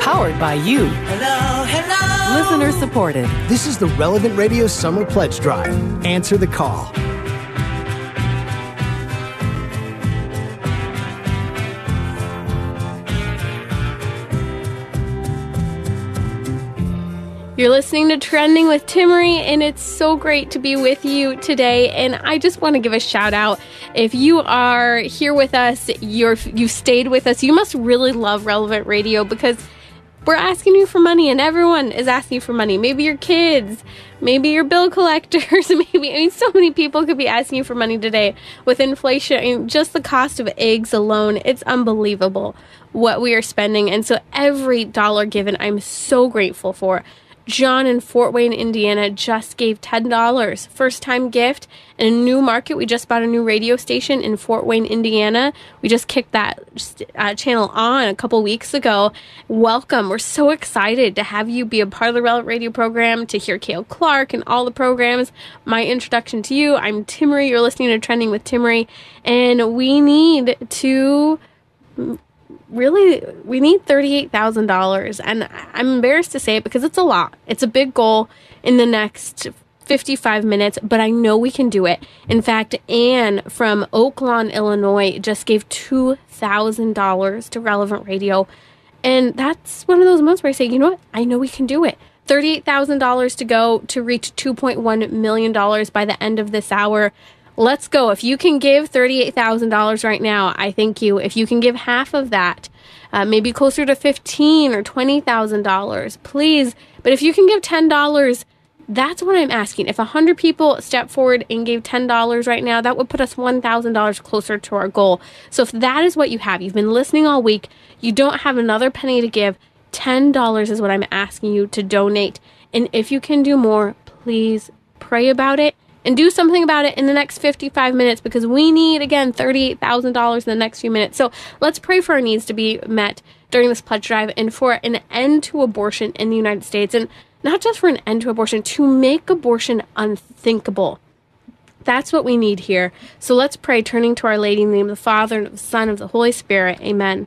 Powered by you. Hello, hello. Listener supported. This is the Relevant Radio Summer Pledge Drive. Answer the call. You're listening to Trending with Timmerie, and it's so great to be with you today. And I just want to give a shout out. If you are here with us, you're you stayed with us. You must really love Relevant Radio because we're asking you for money, and everyone is asking you for money. Maybe your kids, maybe your bill collectors, maybe I mean, so many people could be asking you for money today with inflation. I mean, just the cost of eggs alone, it's unbelievable what we are spending. And so every dollar given, I'm so grateful for. John in Fort Wayne, Indiana just gave $10 first time gift in a new market. We just bought a new radio station in Fort Wayne, Indiana. We just kicked that uh, channel on a couple weeks ago. Welcome. We're so excited to have you be a part of the Relevant Radio program, to hear Cale Clark and all the programs. My introduction to you I'm Timmerie. You're listening to Trending with Timmerie, and we need to really we need $38,000 and I'm embarrassed to say it because it's a lot. It's a big goal in the next 55 minutes, but I know we can do it. In fact, Anne from Oak Lawn, Illinois just gave $2,000 to Relevant Radio. And that's one of those months where I say, you know what? I know we can do it. $38,000 to go to reach $2.1 million by the end of this hour. Let's go. If you can give $38,000 right now, I thank you. If you can give half of that, uh, maybe closer to fifteen or $20,000, please. But if you can give $10, that's what I'm asking. If 100 people step forward and gave $10 right now, that would put us $1,000 closer to our goal. So if that is what you have, you've been listening all week, you don't have another penny to give, $10 is what I'm asking you to donate. And if you can do more, please pray about it and do something about it in the next 55 minutes because we need, again, $38,000 in the next few minutes. So let's pray for our needs to be met during this pledge drive and for an end to abortion in the United States. And not just for an end to abortion, to make abortion unthinkable. That's what we need here. So let's pray, turning to Our Lady in the name of the Father, and of the Son, and of the Holy Spirit. Amen.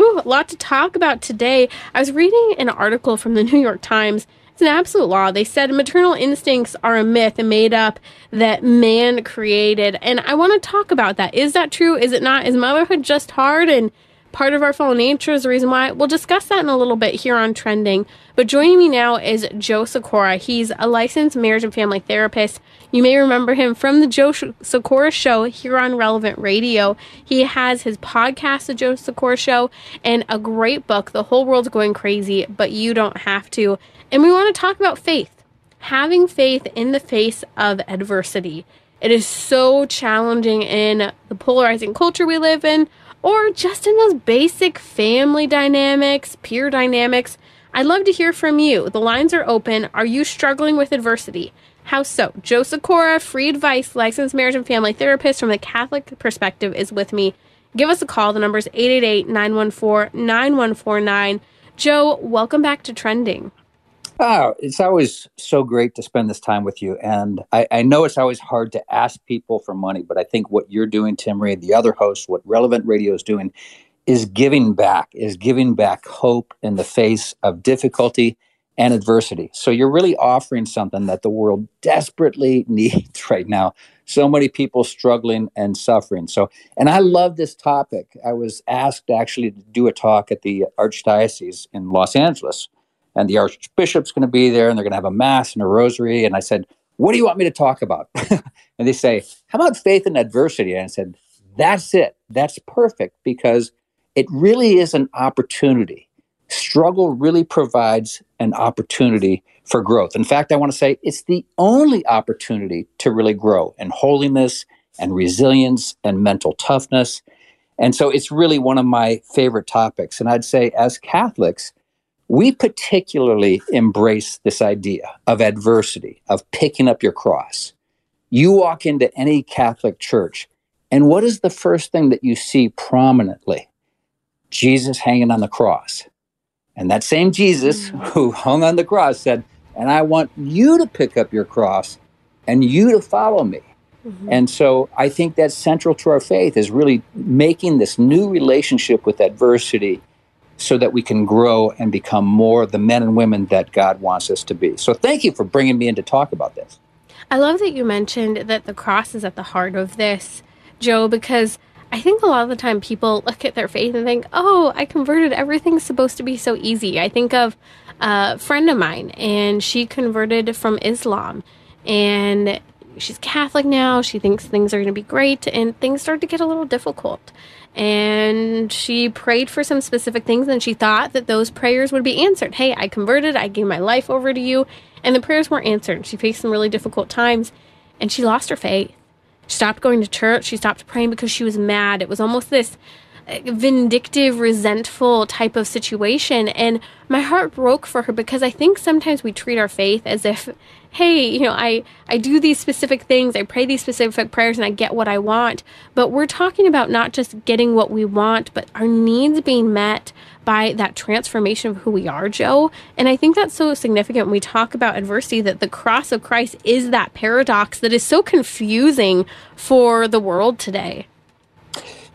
Ooh, a lot to talk about today. I was reading an article from the New York Times. It's an absolute law. They said maternal instincts are a myth and made up that man created. And I want to talk about that. Is that true? Is it not? Is motherhood just hard and part of our fallen nature is the reason why. We'll discuss that in a little bit here on Trending. But joining me now is Joe Sikorra. He's a licensed marriage and family therapist. You may remember him from the Joe Sikorra Show here on Relevant Radio. He has his podcast, The Joe Sikorra Show, and a great book, The Whole World's Going Crazy, but You Don't Have to. And we want to talk about faith, having faith in the face of adversity. It is so challenging in the polarizing culture we live in, or just in those basic family dynamics, peer dynamics. I'd love to hear from you. The lines are open. Are you struggling with adversity? How so? Joe Sikorra, free advice, licensed marriage and family therapist from the Catholic perspective, is with me. Give us a call. The number is 888 914 9149. Joe, welcome back to Trending. Oh, it's always so great to spend this time with you. And I, I, know it's always hard to ask people for money, but I think what you're doing, Timmerie, the other host, what Relevant Radio is doing, is giving back, is giving back hope in the face of difficulty and adversity. So you're really offering something that the world desperately needs right now. So many people struggling and suffering. So, and I love this topic. I was asked actually to do a talk at the Archdiocese in Los Angeles and the archbishop's going to be there and they're going to have a mass and a rosary and i said What do you want me to talk about? and they say, How about faith in adversity? And I said, That's it. That's perfect because it really is an opportunity. Struggle really provides an opportunity for growth. In fact, I want to say it's the only opportunity to really grow in holiness and resilience and mental toughness. And so it's really one of my favorite topics. And I'd say, as Catholics, we particularly embrace this idea of adversity, of picking up your cross. You walk into any Catholic church, and what is the first thing that you see prominently? Jesus hanging on the cross. And that same Jesus mm. who hung on the cross said, And I want you to pick up your cross and you to follow me. Mm-hmm. And so I think that's central to our faith is really making this new relationship with adversity so that we can grow and become more the men and women that God wants us to be. So thank you for bringing me in to talk about this. I love that you mentioned that the cross is at the heart of this, Joe, because I think a lot of the time people look at their faith and think, oh, I converted. Everything's supposed to be so easy. I think of a friend of mine, and she converted from Islam. And she's Catholic now. She thinks things are going to be great, and things start to get a little difficult. And she prayed for some specific things, and she thought that those prayers would be answered. Hey, I converted. I gave my life over to you. And the prayers weren't answered. She faced some really difficult times, and she lost her faith. Stopped going to church. She stopped praying because she was mad. It was almost this vindictive, resentful type of situation. And my heart broke for her because I think sometimes we treat our faith as if, hey, you know, I, I do these specific things, I pray these specific prayers, and I get what I want. But we're talking about not just getting what we want, but our needs being met by that transformation of who we are, Joe. And I think that's so significant when we talk about adversity that the cross of Christ is that paradox that is so confusing for the world today.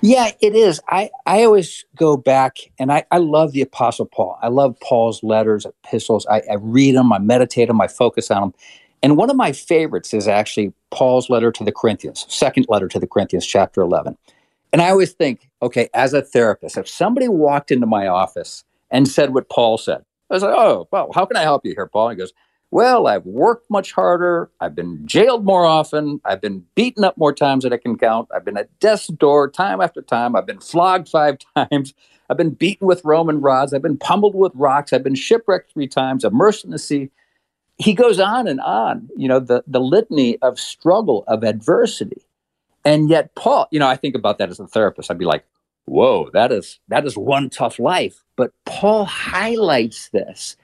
Yeah, it is. I, I always go back and I, I love the Apostle Paul. I love Paul's letters, epistles. I, I read them, I meditate on them, I focus on them. And one of my favorites is actually Paul's letter to the Corinthians, second letter to the Corinthians, chapter 11. And I always think, okay, as a therapist, if somebody walked into my office and said what Paul said, I was like, oh, well, how can I help you here, Paul? He goes, well, I've worked much harder. I've been jailed more often. I've been beaten up more times than I can count. I've been at death's door time after time. I've been flogged five times. I've been beaten with Roman rods. I've been pummeled with rocks. I've been shipwrecked three times, immersed in the sea. He goes on and on, you know, the, the litany of struggle, of adversity. And yet, Paul, you know, I think about that as a therapist. I'd be like, whoa, that is that is one tough life. But Paul highlights this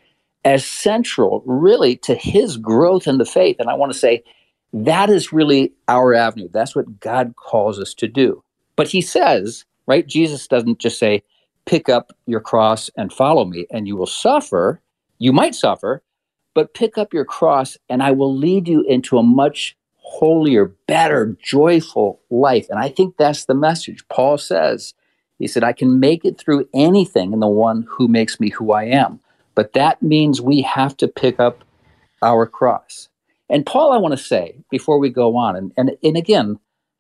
as central really to his growth in the faith. And I want to say that is really our avenue. That's what God calls us to do. But he says, right? Jesus doesn't just say, pick up your cross and follow me, and you will suffer. You might suffer, but pick up your cross, and I will lead you into a much holier, better, joyful life. And I think that's the message. Paul says, he said, I can make it through anything in the one who makes me who I am. But that means we have to pick up our cross. And Paul, I want to say before we go on, and, and, and again,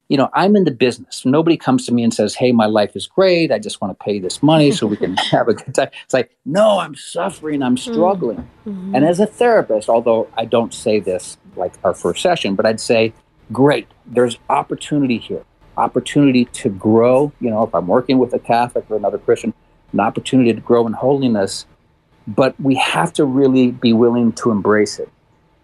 you know, I'm in the business. Nobody comes to me and says, Hey, my life is great. I just want to pay this money so we can have a good time. It's like, no, I'm suffering, I'm mm-hmm. struggling. Mm-hmm. And as a therapist, although I don't say this like our first session, but I'd say, great, there's opportunity here, opportunity to grow. You know, if I'm working with a Catholic or another Christian, an opportunity to grow in holiness but we have to really be willing to embrace it.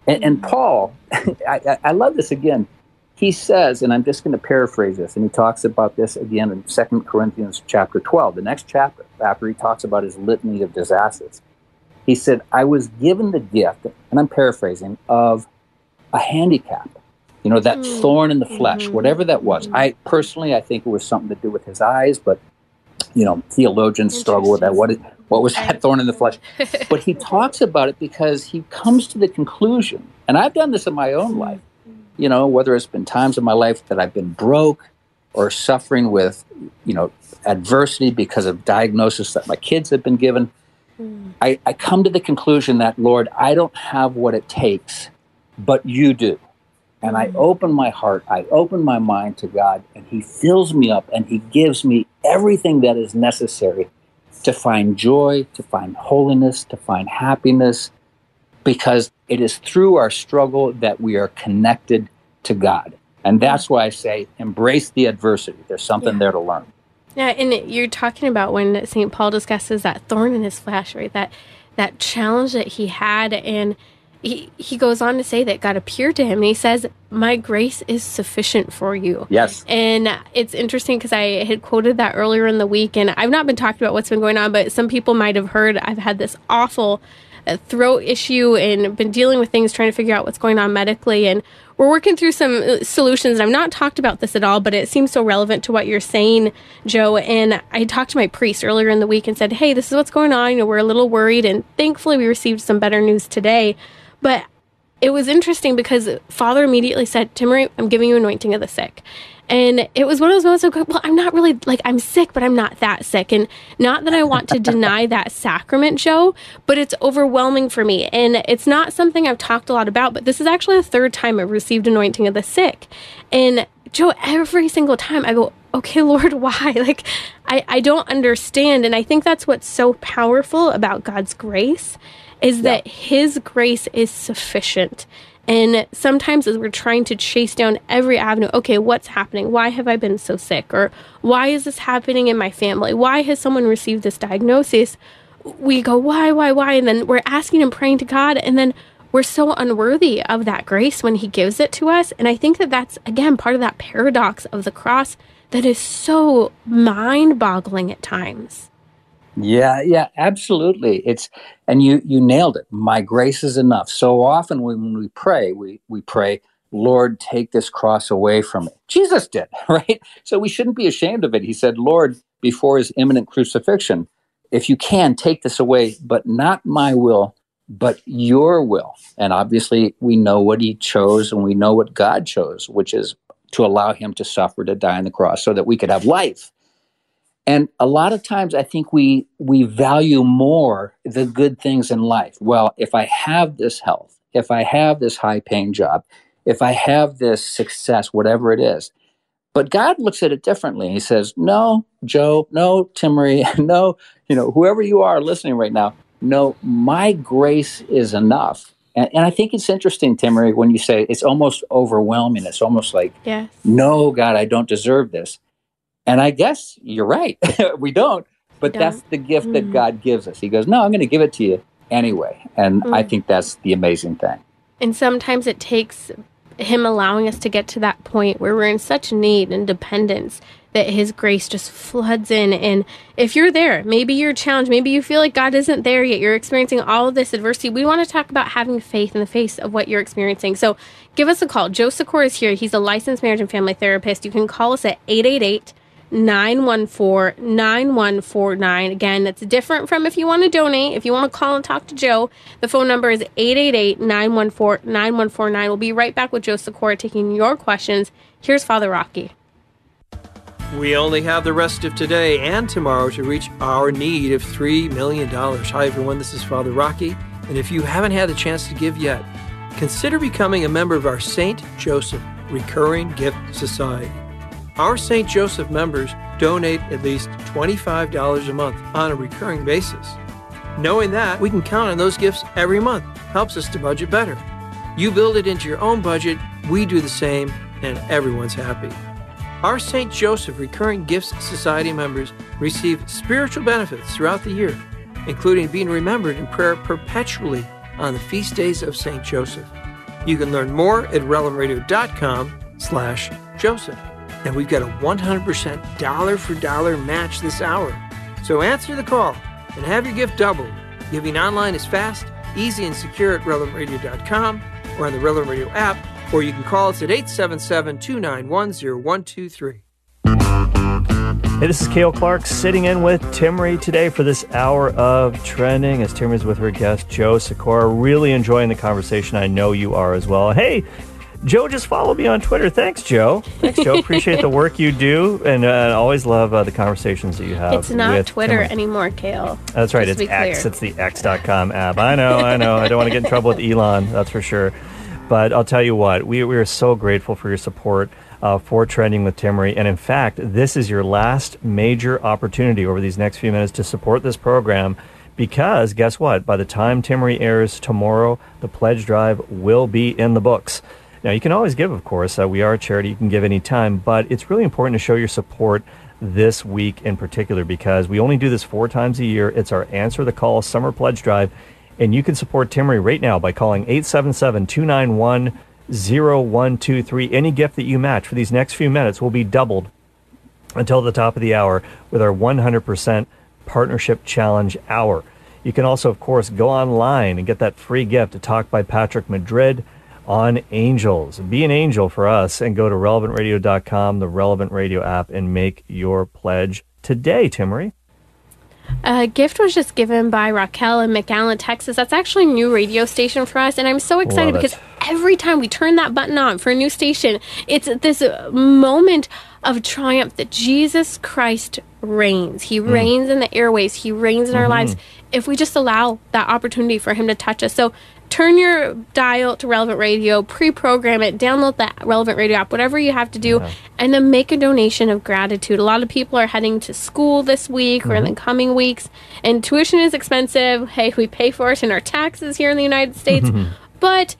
And, and Paul, I, I, love this again. He says, and I'm just going to paraphrase this, and he talks about this again in Second Corinthians chapter 12, the next chapter, after he talks about his litany of disasters. He said, I was given the gift, and I'm paraphrasing, of a handicap. You know, that mm. thorn in the flesh, mm-hmm. whatever that was. Mm-hmm. I personally, I think it was something to do with his eyes, but you know, theologians struggle with that. What is, what was that thorn in the flesh? But he talks about it because he comes to the conclusion, and I've done this in my own life, you know, whether it's been times in my life that I've been broke or suffering with, you know, adversity because of diagnosis that my kids have been given. Mm. I, I come to the conclusion that, Lord, I don't have what it takes, but you do. And I mm. open my heart, I open my mind to God, and He fills me up and He gives me everything that is necessary to find joy, to find holiness, to find happiness. because it is through our struggle that we are connected to God. And that's why I say embrace the adversity. There's something Yeah. there to learn. Yeah, and you're talking about when St. Paul discusses that thorn in his flesh, right? That that challenge that he had and he, he goes on to say that God appeared to him and he says, My grace is sufficient for you. Yes. And it's interesting because I had quoted that earlier in the week, and I've not been talking about what's been going on, but some people might have heard I've had this awful uh, throat issue and been dealing with things trying to figure out what's going on medically. And we're working through some uh, solutions. And I've not talked about this at all, but it seems so relevant to what you're saying, Joe. And I talked to my priest earlier in the week and said, Hey, this is what's going on. You know, we're a little worried. And thankfully, we received some better news today. But it was interesting because Father immediately said, Timmerie, I'm giving you anointing of the sick. And it was one of those moments of, well, I'm not really like, I'm sick, but I'm not that sick. And not that I want to deny that sacrament, Joe, but it's overwhelming for me. And it's not something I've talked a lot about, but this is actually the third time I've received anointing of the sick. And Joe, every single time I go, okay, Lord, why? Like, I, I don't understand. And I think that's what's so powerful about God's grace is that his grace is sufficient. And sometimes as we're trying to chase down every avenue, okay, what's happening? Why have I been so sick? Or why is this happening in my family? Why has someone received this diagnosis? We go, why, why, why? And then we're asking and praying to God. And then we're so unworthy of that grace when he gives it to us. And I think that that's, again, part of that paradox of the cross that is so mind boggling at times. Yeah, yeah, absolutely. It's and you you nailed it. My grace is enough. So often when we pray, we we pray, Lord, take this cross away from me. Jesus did, right? So we shouldn't be ashamed of it. He said, Lord, before his imminent crucifixion, if you can take this away, but not my will, but your will. And obviously we know what he chose and we know what God chose, which is to allow him to suffer to die on the cross so that we could have life. And a lot of times I think we we value more the good things in life. Well, if I have this health, if I have this high paying job, if I have this success, whatever it is. But God looks at it differently. He says, No, Joe, no, Timmerie, no, you know, whoever you are listening right now, no, my grace is enough. And, and I think it's interesting, Timmerie, when you say it's almost overwhelming. It's almost like, Yes. no, God, I don't deserve this. And I guess you're right. we don't. But that's the gift that Mm. God gives us. He goes, No, I'm going to give it to you anyway. And I Mm. think that's the amazing thing. And sometimes it takes him allowing us to get to that point where we're in such need and dependence that his grace just floods in. And if you're there, maybe you're challenged, maybe you feel like God isn't there yet, you're experiencing all of this adversity. We want to talk about having faith in the face of what you're experiencing. So give us a call. Joe Sikorra is here. He's a licensed marriage and family therapist. You can call us at 888 914 9149. Again, it's different from if you want to donate. If you want to call and talk to Joe, the phone number is 888 914 9149. We'll be right back with Joe Sikorra taking your questions. Here's Father Rocky. We only have the rest of today and tomorrow to reach our need of $3 million. Hi, everyone. This is Father Rocky. And if you haven't had the chance to give yet, consider becoming a member of our St. Joseph Recurring Gift Society. Our St. Joseph members donate at least $25 a month on a recurring basis. Knowing that we can count on those gifts every month helps us to budget better. You build it into your own budget, we do the same, and everyone's happy. Our St. Joseph Recurring Gifts Society members receive spiritual benefits throughout the year, including being remembered in prayer perpetually on the feast days of St. Joseph. You can learn more at relevantradio.com slash Joseph. And we've got a 100% dollar for dollar match this hour. So answer the call and have your gift doubled. Giving online is fast, easy, and secure at relevantradio.com or on the Relevant Radio app, or you can call us at 877 291 0123. Hey, this is Cale Clark sitting in with Timmerie today for this hour of trending as Timmerie's with her guest, Joe Sikorra. Really enjoying the conversation. I know you are as well. Hey, Joe just followed me on Twitter. Thanks, Joe. Thanks, Joe. Appreciate the work you do and uh, always love uh, the conversations that you have. It's not Twitter anymore, Cale. That's right. Just It's X. clear. It's the X.com app. I know. I know. I don't want to get in trouble with Elon. That's for sure. But I'll tell you what. We, we are so grateful for your support uh, for Trending with Timmerie. And in fact, this is your last major opportunity over these next few minutes to support this program because guess what? By the time Timmerie airs tomorrow, the pledge drive will be in the books. Now, you can always give, of course. Uh, we are a charity. You can give anytime, but it's really important to show your support this week in particular because we only do this four times a year. It's our Answer the Call Summer Pledge Drive. And you can support Timmerie right now by calling 877 291 0123. Any gift that you match for these next few minutes will be doubled until the top of the hour with our 100% Partnership Challenge Hour. You can also, of course, go online and get that free gift, to talk by Patrick Madrid on angels. Be an angel for us and go to relevantradio.com, the Relevant Radio app, and make your pledge today, Timmerie. A gift was just given by Raquel in McAllen, Texas. That's actually a new radio station for us, and I'm so excited Love it. because every time we turn that button on for a new station, it's this moment of triumph that Jesus Christ reigns. He Hmm. reigns in the airways, He reigns in our lives Mm-hmm. if we just allow that opportunity for Him to touch us. So turn your dial to Relevant Radio, pre program it, download the Relevant Radio app, whatever you have to do, and then make a donation of gratitude. A lot of people are heading to school this week or in Mm-hmm. the coming weeks, and tuition is expensive. Hey, we pay for it in our taxes here in the United States. but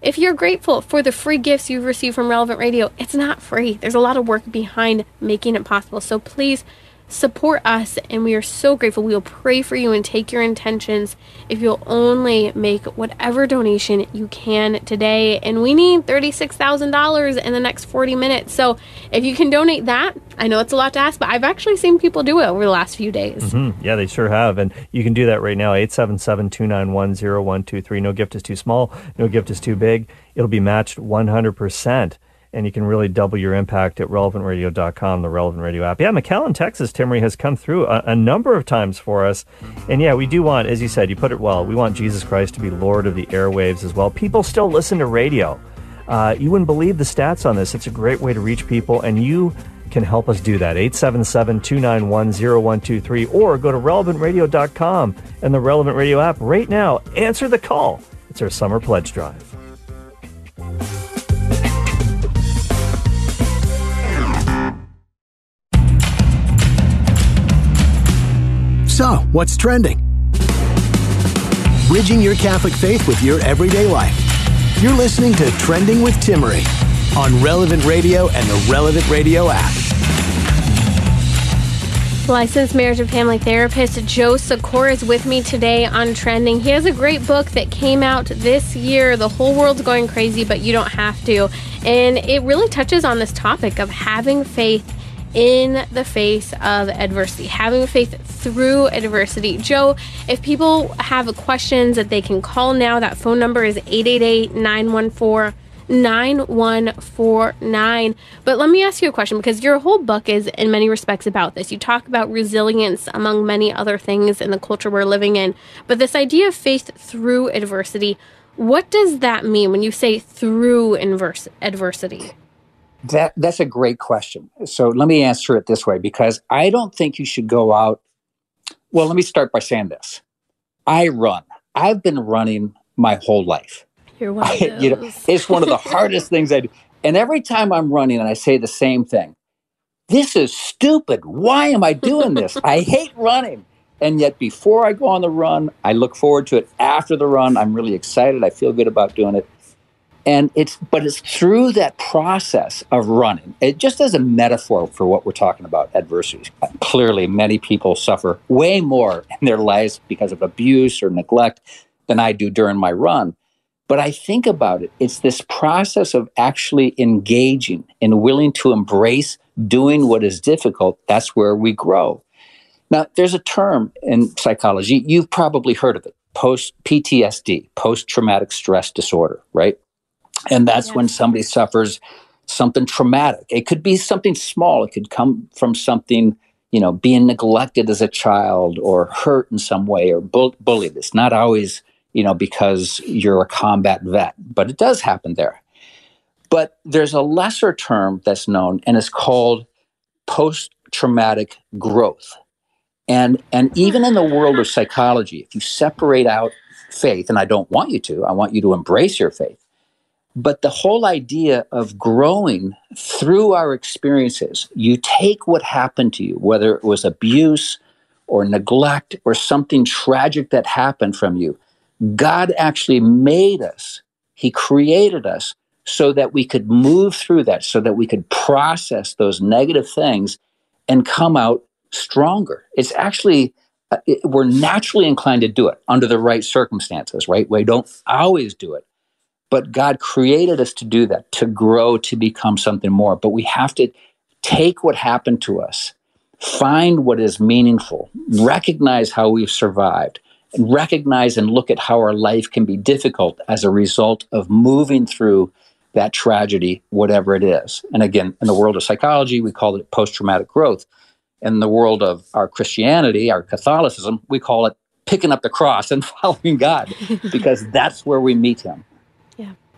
if you're grateful for the free gifts you've received from Relevant Radio, it's not free. There's a lot of work behind making it possible. So please support us, and we are so grateful. We will pray for you and take your intentions if you'll only make whatever donation you can today. And we need $36,000 in the next 40 minutes. So if you can donate that, I know it's a lot to ask, but I've actually seen people do it over the last few days. Hmm, yeah, they sure have. And you can do that right now. 877 291 0123. No gift is too small, no gift is too big. It'll be matched 100%. And you can really double your impact at relevantradio.com, the Relevant Radio app. Yeah, McAllen, Texas, Timmerie has come through a, a number of times for us. And yeah, we do want, as you said, you put it well, we want Jesus Christ to be Lord of the airwaves as well. People still listen to radio. Uh, you wouldn't believe the stats on this. It's a great way to reach people, and you can help us do that. 877 291 0123 or go to relevantradio.com and the Relevant Radio app right now. Answer the call. It's our summer pledge drive. So, what's trending? Bridging your Catholic faith with your everyday life. You're listening to Trending with Timmerie on Relevant Radio and the Relevant Radio app. Licensed marriage and family therapist Joe Sikorra is with me today on Trending. He has a great book that came out this year. The whole world's going crazy, but you don't have to. And it really touches on this topic of having faith in the face of adversity, having faith through adversity. Joe, if people have questions that they can call now, that phone number is 888 914 9149. But let me ask you a question because your whole book is, in many respects, about this. You talk about resilience, among many other things, in the culture we're living in. But this idea of faith through adversity, what does that mean when you say through adversity? That that's a great question. So let me answer it this way because I don't think you should go out. Well, let me start by saying this. I run. I've been running my whole life. You're one I, you know, it's one of the hardest things I do. And every time I'm running and I say the same thing, this is stupid. Why am I doing this? I hate running. And yet before I go on the run, I look forward to it. After the run, I'm really excited. I feel good about doing it. And it's but it's through that process of running. It just as a metaphor for what we're talking about, adversities Clearly, many people suffer way more in their lives because of abuse or neglect than I do during my run. But I think about it, it's this process of actually engaging and willing to embrace doing what is difficult. That's where we grow. Now, there's a term in psychology, you've probably heard of it post PTSD, post traumatic stress disorder, right? And that's when somebody suffers something traumatic. It could be something small, it could come from something, you know, being neglected as a child or hurt in some way or bull- bullied. It's not always you know, because you're a combat vet, but it does happen there. But there's a lesser term that's known, and it's called post traumatic growth. And, and even in the world of psychology, if you separate out faith, and I don't want you to, I want you to embrace your faith. But the whole idea of growing through our experiences, you take what happened to you, whether it was abuse or neglect or something tragic that happened from you. God actually made us, He created us so that we could move through that, so that we could process those negative things and come out stronger. It's actually, uh, we're naturally inclined to do it under the right circumstances, right? We don't always do it. But God created us to do that, to grow, to become something more. But we have to take what happened to us, find what is meaningful, recognize how we've survived, and recognize and look at how our life can be difficult as a result of moving through that tragedy, whatever it is. And again, in the world of psychology, we call it post traumatic growth. In the world of our Christianity, our Catholicism, we call it picking up the cross and following God because that's where we meet Him.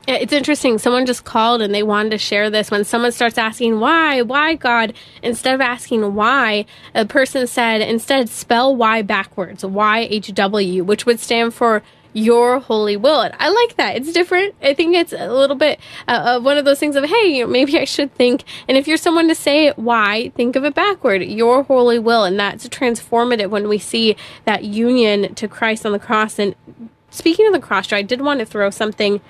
It's interesting. Someone just called and they wanted to share this. When someone starts asking why, why God, instead of asking why, a person said instead spell why backwards, Y H W, which would stand for your holy will. And I like that. It's different. I think it's a little bit uh, of one of those things of, hey, you know, maybe I should think. And if you're someone to say why, think of it backward, your holy will. And that's transformative when we see that union to Christ on the cross. And speaking of the cross, I did want to throw something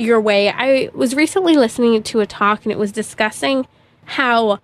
your way. I was recently listening to a talk and it was discussing how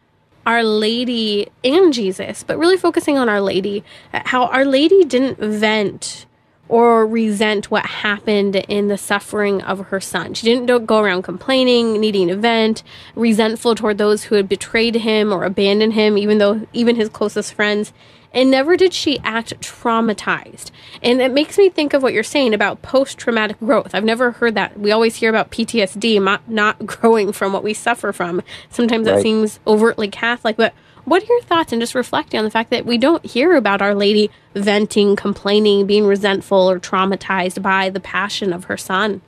our Lady and Jesus, but really focusing on Our Lady, uh, how Our Lady didn't vent or resent what happened in the suffering of her son. She didn't go around complaining, needing to vent, resentful toward those who had betrayed him or abandoned him, even though even his closest friends. And never did she act traumatized. And it makes me think of what you're saying about post traumatic growth. I've never heard that. We always hear about PTSD not, not growing from what we suffer from. Sometimes right. that seems overtly Catholic, but what are your thoughts and just reflecting on the fact that we don't hear about Our Lady venting, complaining, being resentful or traumatized by the passion of her son?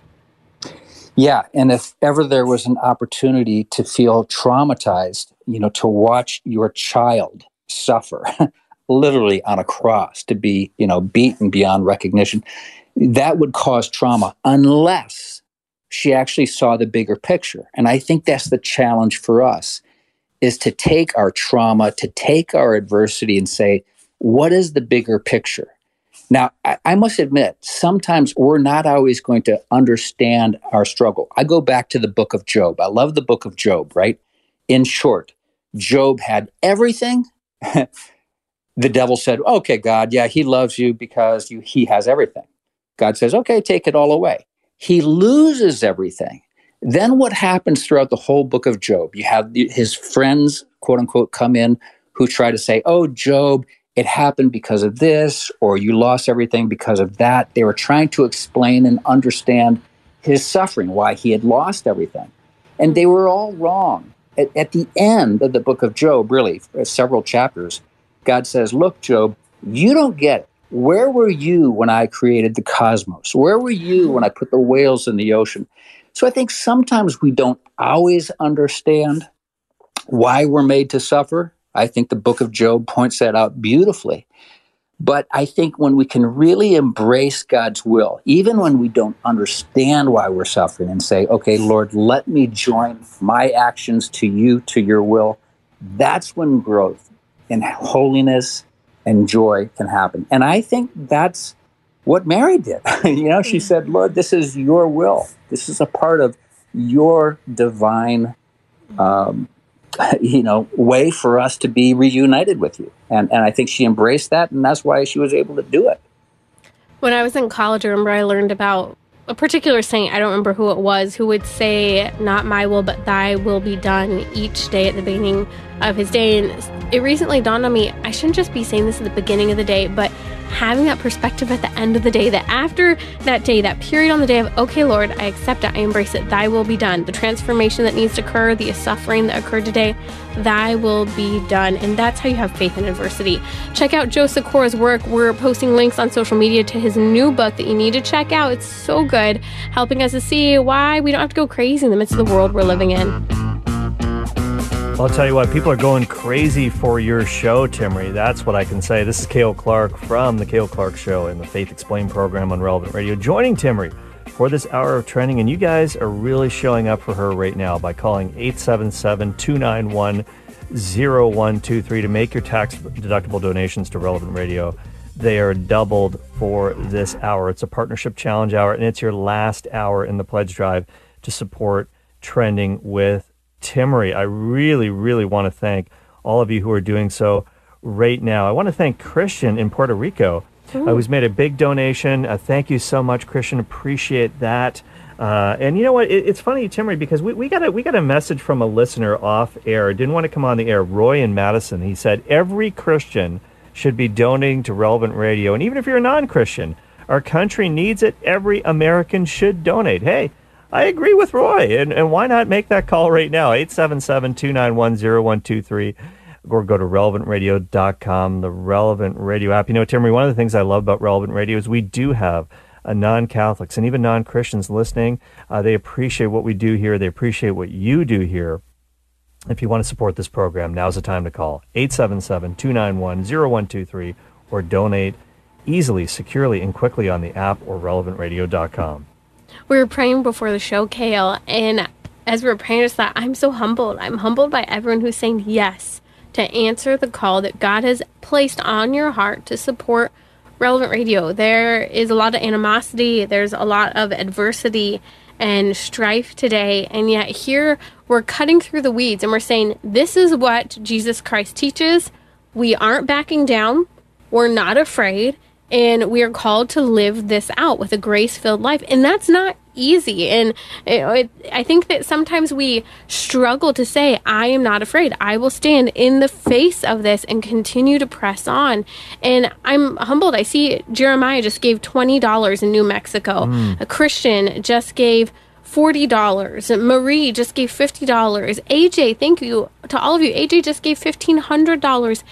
Yeah, and if ever there was an opportunity to feel traumatized, you know, to watch your child suffer literally on a cross, to be, you know, beaten beyond recognition, that would cause trauma unless she actually saw the bigger picture. And I think that's the challenge for us is to take our trauma, to take our adversity and say, what is the bigger picture? Now, I, I, must admit, sometimes we're not always going to understand our struggle. I go back to the book of Job. I love the book of Job, right? In short, Job had everything. the devil said, Okay, God, yeah, he loves you because you, he has everything. God says, Okay, take it all away. He loses everything. Then what happens throughout the whole book of Job? You have his friends, quote unquote, come in who try to say, oh, Job, it happened because of this, or you lost everything because of that. They were trying to explain and understand his suffering, why he had lost everything. And they were all wrong. At, at the end of the book of Job, really, several chapters, God says, Look, Job, you don't get it. Where were you when I created the cosmos? Where were you when I put the whales in the ocean? So I think sometimes we don't always understand why we're made to suffer. I think the book of Job points that out beautifully. But I think when we can really embrace God's will, even when we don't understand why we're suffering, and say, okay, Lord, let me join my actions to you, to your will, that's when growth and holiness and joy can happen. And I think that's what Mary did. you know, she said, Lord, this is your will. This is a part of your divine, um, you know, way for us to be reunited with you. And, and I think she embraced that, and that's why she was able to do it. When I was in college, I remember I learned about a particular saint, I don't remember who it was, who would say, Not my will, but thy will be done each day at the beginning of his day. And it recently dawned on me, I shouldn't just be saying this at the beginning of the day, but having that perspective at the end of the day that after that day, that period on the day of, okay, Lord, I accept it, I embrace it, thy will be done. The transformation that needs to occur, the suffering that occurred today, thy will be done. And that's how you have faith in adversity. Check out Joe Sikorra's work. We're posting links on social media to his new book that you need to check out. It's so good, helping us to see why we don't have to go crazy in the midst of the world we're living in. I'll tell you what, people are going crazy for your show, Timmerie. That's what I can say. This is Cale Clark from The Cale Clark Show and the Faith Explained program on Relevant Radio, joining Timmerie for this hour of Trending. And you guys are really showing up for her right now by calling 877 291 0123 to make your tax deductible donations to Relevant Radio. They are doubled for this hour. It's a partnership challenge hour, and it's your last hour in the pledge drive to support trending with Timmerie. I really, really want to thank all of you who are doing so right now. I want to thank Christian in Puerto Rico, uh, who's made a big donation. Uh, thank you so much, Christian. Appreciate that. Uh, and you know what? It, it's funny, Timmerie, because we, we got a we got a message from a listener off air. Didn't want to come on the air. Roy in Madison. He said every Christian should be donating to Relevant Radio, and even if you're a non-Christian, our country needs it. Every American should donate. Hey, I agree with Roy, and, and why not make that call right now? 877-291-0123 or go to relevantradio.com, the Relevant Radio app. You know, Timmerie, one of the things I love about Relevant Radio is we do have uh, non-Catholics and even non-Christians listening. Uh, they appreciate what we do here. They appreciate what you do here. If you want to support this program, now's the time to call 877-291-0123 or donate easily, securely, and quickly on the app or relevantradio.com. We were praying before the show, Cale, and as we were praying, I thought, I'm so humbled. I'm humbled by everyone who's saying yes to answer the call that God has placed on your heart to support relevant radio. There is a lot of animosity, there's a lot of adversity and strife today, and yet here we're cutting through the weeds and we're saying, This is what Jesus Christ teaches. We aren't backing down, we're not afraid, and we are called to live this out with a grace filled life. And that's not easy. And it, it, I think that sometimes we struggle to say, I am not afraid. I will stand in the face of this and continue to press on. And I'm humbled. I see Jeremiah just gave $20 in New Mexico, mm. a Christian just gave. $40. Marie just gave $50. AJ, thank you to all of you. AJ just gave $1,500.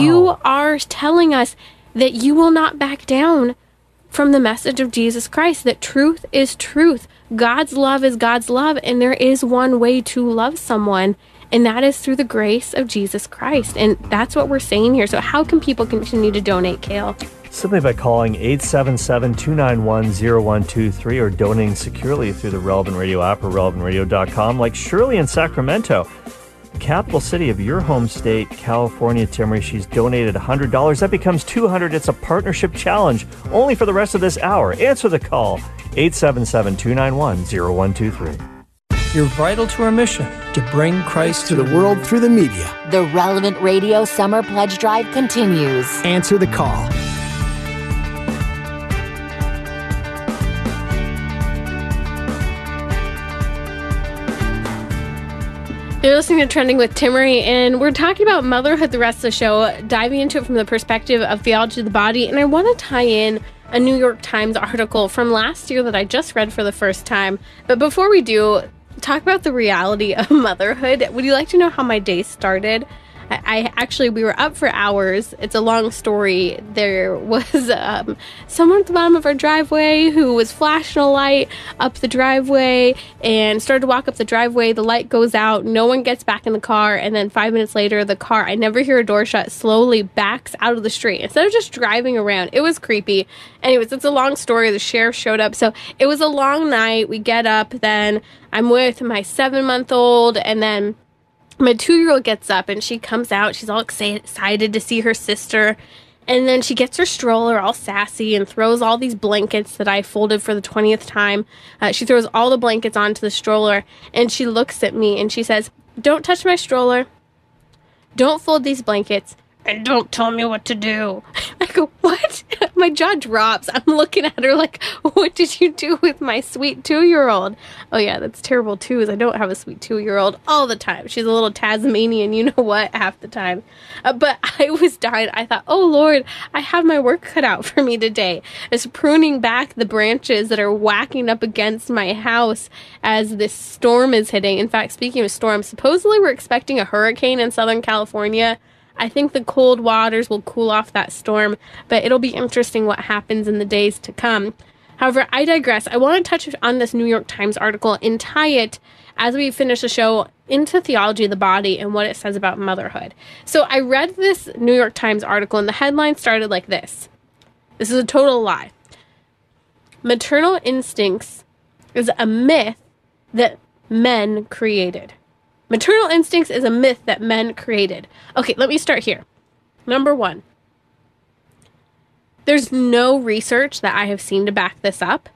You are telling us that you will not back down from the message of Jesus Christ that truth is truth. God's love is God's love, and there is one way to love someone, and that is through the grace of Jesus Christ. And that's what we're saying here. So, how can people continue to donate, Cale? Simply by calling 877 291 0123 or donating securely through the Relevant Radio app or relevantradio.com, like Shirley in Sacramento. The Capital city of your home state, California, Timmerie. She's donated $100. That becomes 200 It's a partnership challenge only for the rest of this hour. Answer the call 877 291 0123. You're vital to our mission to bring Christ To the world through the media. The Relevant Radio Summer Pledge Drive continues. Answer the call. You're listening to Trending with Timmerie, and we're talking about motherhood the rest of the show, diving into it from the perspective of theology of the body. And I want to tie in a New York Times article from last year that I just read for the first time. But before we do, talk about the reality of motherhood. Would you like to know how my day started? I, actually we were up for hours. It's a long story. There was um, someone at the bottom of our driveway who was flashing a light up the driveway and started to walk up the driveway. The light goes out. No one gets back in the car, and then five minutes later, the car I never hear a door shut slowly backs out of the street instead of just driving around. It was creepy. Anyways, it's a long story. The sheriff showed up, so it was a long night. We get up, then I'm with my seven month old, and then my two year old gets up and she comes out. She's all excited to see her sister. And then she gets her stroller all sassy and throws all these blankets that I folded for the 20th time. Uh, she throws all the blankets onto the stroller and she looks at me and she says, Don't touch my stroller. Don't fold these blankets. And don't tell me what to do. I go, What? my jaw drops. I'm looking at her like, What did you do with my sweet two year old? Oh, yeah, that's terrible too, is I don't have a sweet two year old all the time. She's a little Tasmanian, you know what, half the time. Uh, but I was dying. I thought, Oh, Lord, I have my work cut out for me today. It's pruning back the branches that are whacking up against my house as this storm is hitting. In fact, speaking of storms, supposedly we're expecting a hurricane in Southern California. I think the cold waters will cool off that storm, but it'll be interesting what happens in the days to come. However, I digress. I want to touch on this New York Times article and tie it as we finish the show into theology of the body and what it says about motherhood. So I read this New York Times article and the headline started like this. This is a total lie. Maternal instincts is a myth that men created. Maternal instincts is a myth that men created. Okay, let me start here. Number one, there's no research that I have seen to back this up,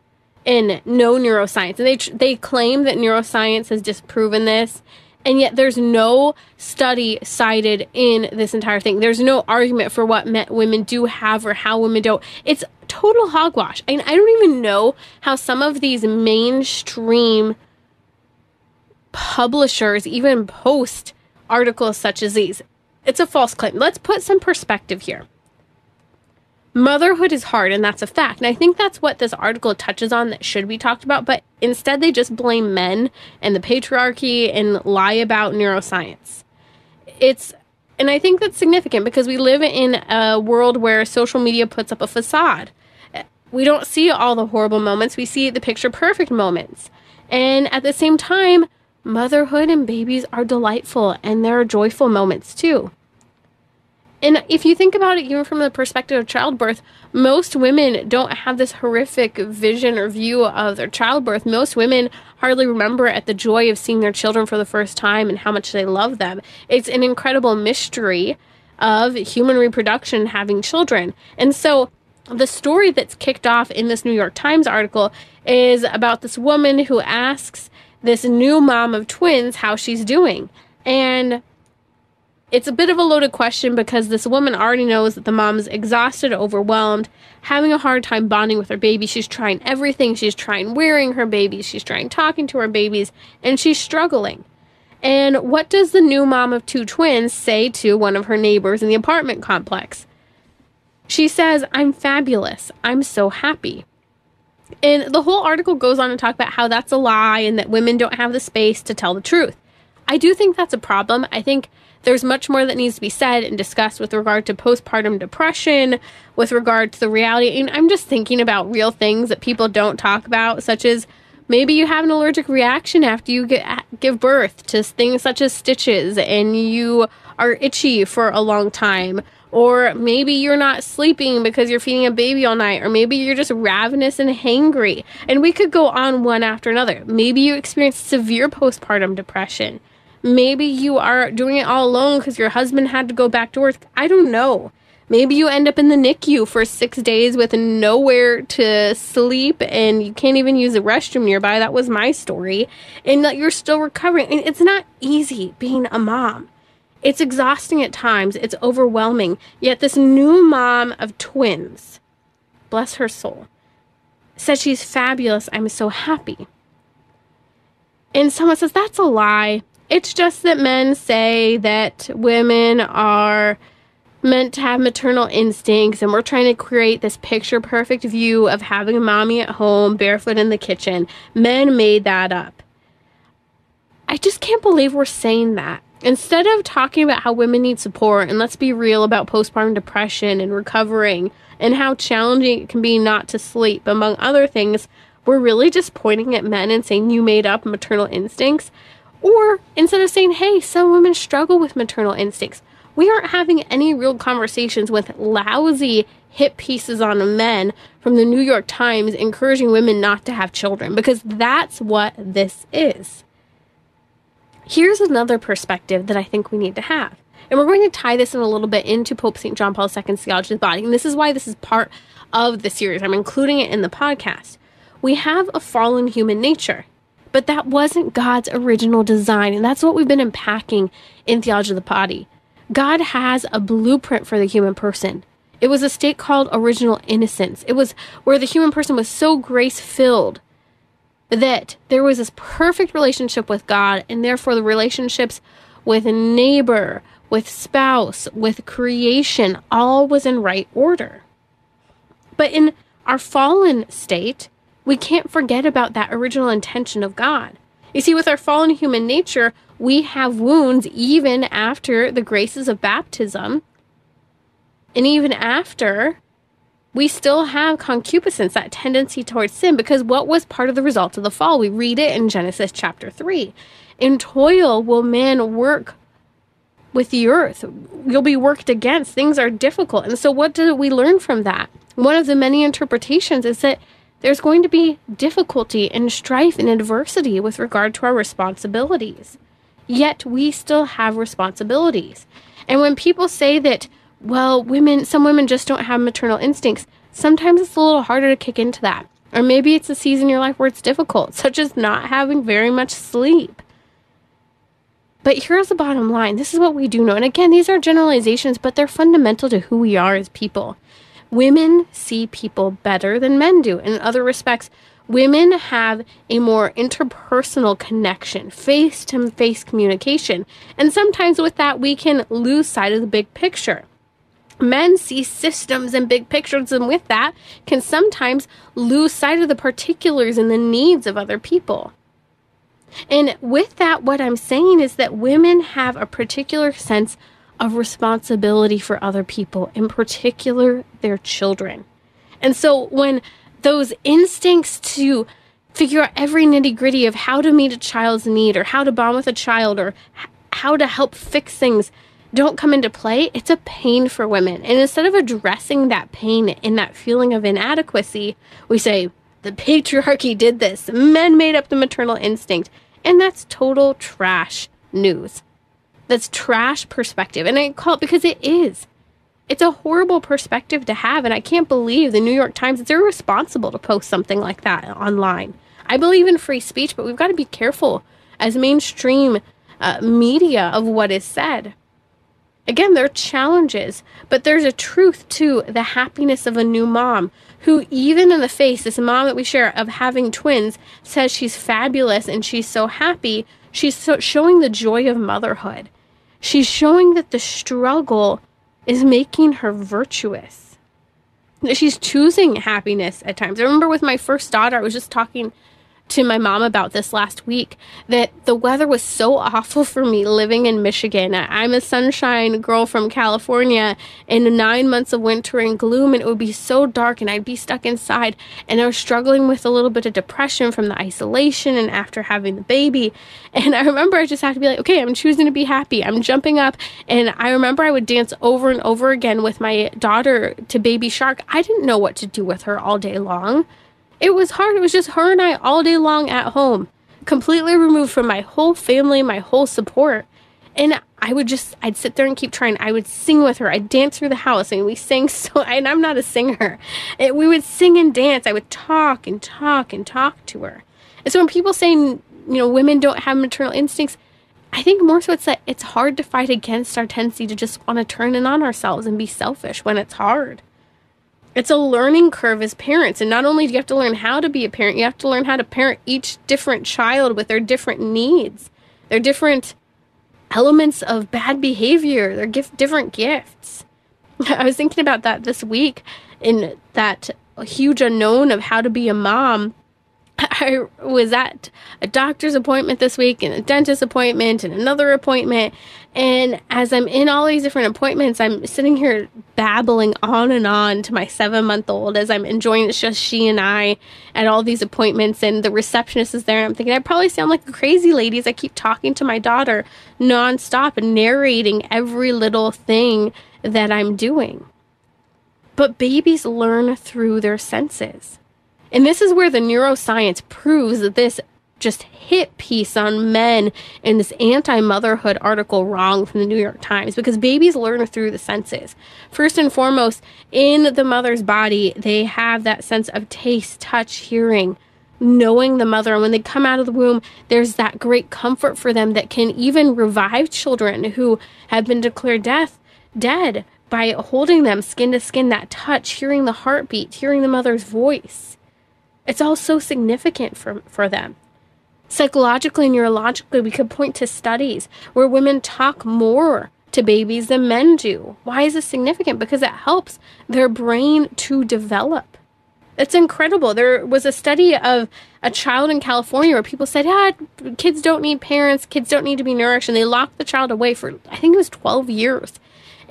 and no neuroscience. And they they claim that neuroscience has disproven this, and yet there's no study cited in this entire thing. There's no argument for what men, women do have or how women don't. It's total hogwash. And I don't even know how some of these mainstream publishers even post articles such as these. It's a false claim. Let's put some perspective here. Motherhood is hard, and that's a fact. And I think that's what this article touches on that should be talked about. But instead, they just blame men and the patriarchy and lie about neuroscience. It's, and I think that's significant because we live in a world where social media puts up a facade. We don't see all the horrible moments, we see the picture perfect moments. And at the same time, motherhood and babies are delightful and there are joyful moments too. And if you think about it, even from the perspective of childbirth, most women don't have this horrific vision or view of their childbirth. Most women hardly remember at the joy of seeing their children for the first time and how much they love them. It's an incredible mystery of human reproduction having children. And so the story that's kicked off in this New York Times article is about this woman who asks this new mom of twins how she's doing. And it's a bit of a loaded question because this woman already knows that the mom's exhausted, overwhelmed, having a hard time bonding with her baby. She's trying everything. She's trying wearing her babies, she's trying talking to her babies, and she's struggling. And what does the new mom of two twins say to one of her neighbors in the apartment complex? She says, I'm fabulous. I'm so happy. And the whole article goes on to talk about how that's a lie and that women don't have the space to tell the truth. I do think that's a problem. I think there's much more that needs to be said and discussed with regard to postpartum depression, with regard to the reality. And I'm just thinking about real things that people don't talk about, such as maybe you have an allergic reaction after you get, give birth to things such as stitches and you are itchy for a long time. Or maybe you're not sleeping because you're feeding a baby all night. Or maybe you're just ravenous and hangry. And we could go on one after another. Maybe you experience severe postpartum depression. Maybe you are doing it all alone because your husband had to go back to work. I don't know. Maybe you end up in the NICU for six days with nowhere to sleep and you can't even use a restroom nearby. That was my story. And that you're still recovering. And it's not easy being a mom. It's exhausting at times, it's overwhelming. Yet, this new mom of twins, bless her soul, says she's fabulous. I'm so happy. And someone says, That's a lie. It's just that men say that women are meant to have maternal instincts, and we're trying to create this picture perfect view of having a mommy at home, barefoot in the kitchen. Men made that up. I just can't believe we're saying that. Instead of talking about how women need support, and let's be real about postpartum depression and recovering and how challenging it can be not to sleep, among other things, we're really just pointing at men and saying you made up maternal instincts. Or instead of saying, hey, some women struggle with maternal instincts, we aren't having any real conversations with lousy hit pieces on men from the New York Times encouraging women not to have children because that's what this is. Here's another perspective that I think we need to have. And we're going to tie this in a little bit into Pope St. John Paul II's theology of the body. And this is why this is part of the series. I'm including it in the podcast. We have a fallen human nature. But that wasn't God's original design. And that's what we've been unpacking in Theology of the Body. God has a blueprint for the human person. It was a state called original innocence. It was where the human person was so grace filled that there was this perfect relationship with God, and therefore the relationships with neighbor, with spouse, with creation, all was in right order. But in our fallen state, we can't forget about that original intention of God. You see, with our fallen human nature, we have wounds even after the graces of baptism. And even after, we still have concupiscence, that tendency towards sin, because what was part of the result of the fall? We read it in Genesis chapter 3. In toil will man work with the earth. You'll be worked against. Things are difficult. And so, what do we learn from that? One of the many interpretations is that there's going to be difficulty and strife and adversity with regard to our responsibilities. Yet we still have responsibilities. And when people say that, well, women, some women just don't have maternal instincts, sometimes it's a little harder to kick into that. Or maybe it's a season in your life where it's difficult, such as not having very much sleep. But here's the bottom line this is what we do know. And again, these are generalizations, but they're fundamental to who we are as people. Women see people better than men do. In other respects, women have a more interpersonal connection, face to face communication. And sometimes with that, we can lose sight of the big picture. Men see systems and big pictures, and with that, can sometimes lose sight of the particulars and the needs of other people. And with that, what I'm saying is that women have a particular sense of responsibility for other people, in particular their children. And so when those instincts to figure out every nitty gritty of how to meet a child's need or how to bond with a child or how to help fix things don't come into play, it's a pain for women. And instead of addressing that pain and that feeling of inadequacy, we say, the patriarchy did this. Men made up the maternal instinct. And that's total trash news. That's trash perspective. And I call it because it is. It's a horrible perspective to have. And I can't believe the New York Times, it's irresponsible to post something like that online. I believe in free speech, but we've got to be careful as mainstream uh, media of what is said. Again, there are challenges, but there's a truth to the happiness of a new mom who, even in the face, this mom that we share of having twins, says she's fabulous and she's so happy. She's so showing the joy of motherhood. She's showing that the struggle is making her virtuous. She's choosing happiness at times. I remember with my first daughter, I was just talking to my mom about this last week that the weather was so awful for me living in Michigan. I'm a sunshine girl from California in nine months of winter and gloom, and it would be so dark, and I'd be stuck inside. And I was struggling with a little bit of depression from the isolation and after having the baby. And I remember I just had to be like, okay, I'm choosing to be happy. I'm jumping up. And I remember I would dance over and over again with my daughter to Baby Shark. I didn't know what to do with her all day long. It was hard. It was just her and I all day long at home, completely removed from my whole family, my whole support. And I would just, I'd sit there and keep trying. I would sing with her. I'd dance through the house and we sang so, and I'm not a singer. It, we would sing and dance. I would talk and talk and talk to her. And so when people say, you know, women don't have maternal instincts, I think more so it's that it's hard to fight against our tendency to just want to turn in on ourselves and be selfish when it's hard it's a learning curve as parents. And not only do you have to learn how to be a parent, you have to learn how to parent each different child with their different needs, their different elements of bad behavior, their gift, different gifts. I was thinking about that this week in that huge unknown of how to be a mom. I was at a doctor's appointment this week and a dentist appointment and another appointment. And as I'm in all these different appointments, I'm sitting here babbling on and on to my seven month old as I'm enjoying it's just she and I at all these appointments. And the receptionist is there. I'm thinking, I probably sound like a crazy lady as I keep talking to my daughter nonstop and narrating every little thing that I'm doing. But babies learn through their senses. And this is where the neuroscience proves that this just hit piece on men in this anti motherhood article wrong from the New York Times because babies learn through the senses. First and foremost, in the mother's body, they have that sense of taste, touch, hearing, knowing the mother. And when they come out of the womb, there's that great comfort for them that can even revive children who have been declared death, dead by holding them skin to skin, that touch, hearing the heartbeat, hearing the mother's voice. It's all so significant for, for them. Psychologically and neurologically, we could point to studies where women talk more to babies than men do. Why is this significant? Because it helps their brain to develop. It's incredible. There was a study of a child in California where people said, yeah, kids don't need parents, kids don't need to be nourished. And they locked the child away for, I think it was 12 years.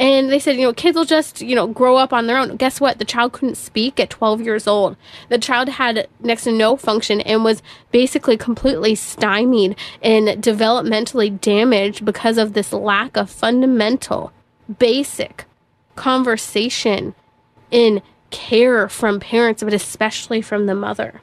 And they said, you know, kids will just, you know, grow up on their own. Guess what? The child couldn't speak at 12 years old. The child had next to no function and was basically completely stymied and developmentally damaged because of this lack of fundamental, basic conversation in care from parents, but especially from the mother.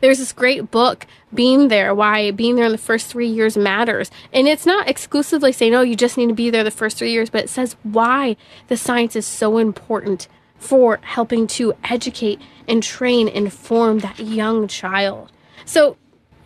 There's this great book, Being There, why being there in the first three years matters. And it's not exclusively saying, oh, you just need to be there the first three years, but it says why the science is so important for helping to educate and train and form that young child. So,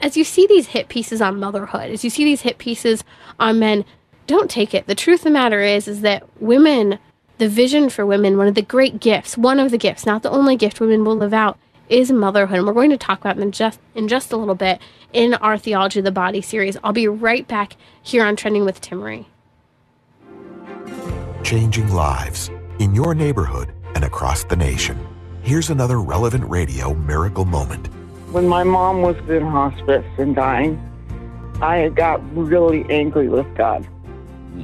as you see these hit pieces on motherhood, as you see these hit pieces on men, don't take it. The truth of the matter is is that women, the vision for women, one of the great gifts, one of the gifts, not the only gift women will live out, is motherhood. And we're going to talk about them just in just a little bit in our Theology of the Body series. I'll be right back here on Trending with Timmerie. Changing lives in your neighborhood and across the nation. Here's another relevant radio miracle moment. When my mom was in hospice and dying, I got really angry with God.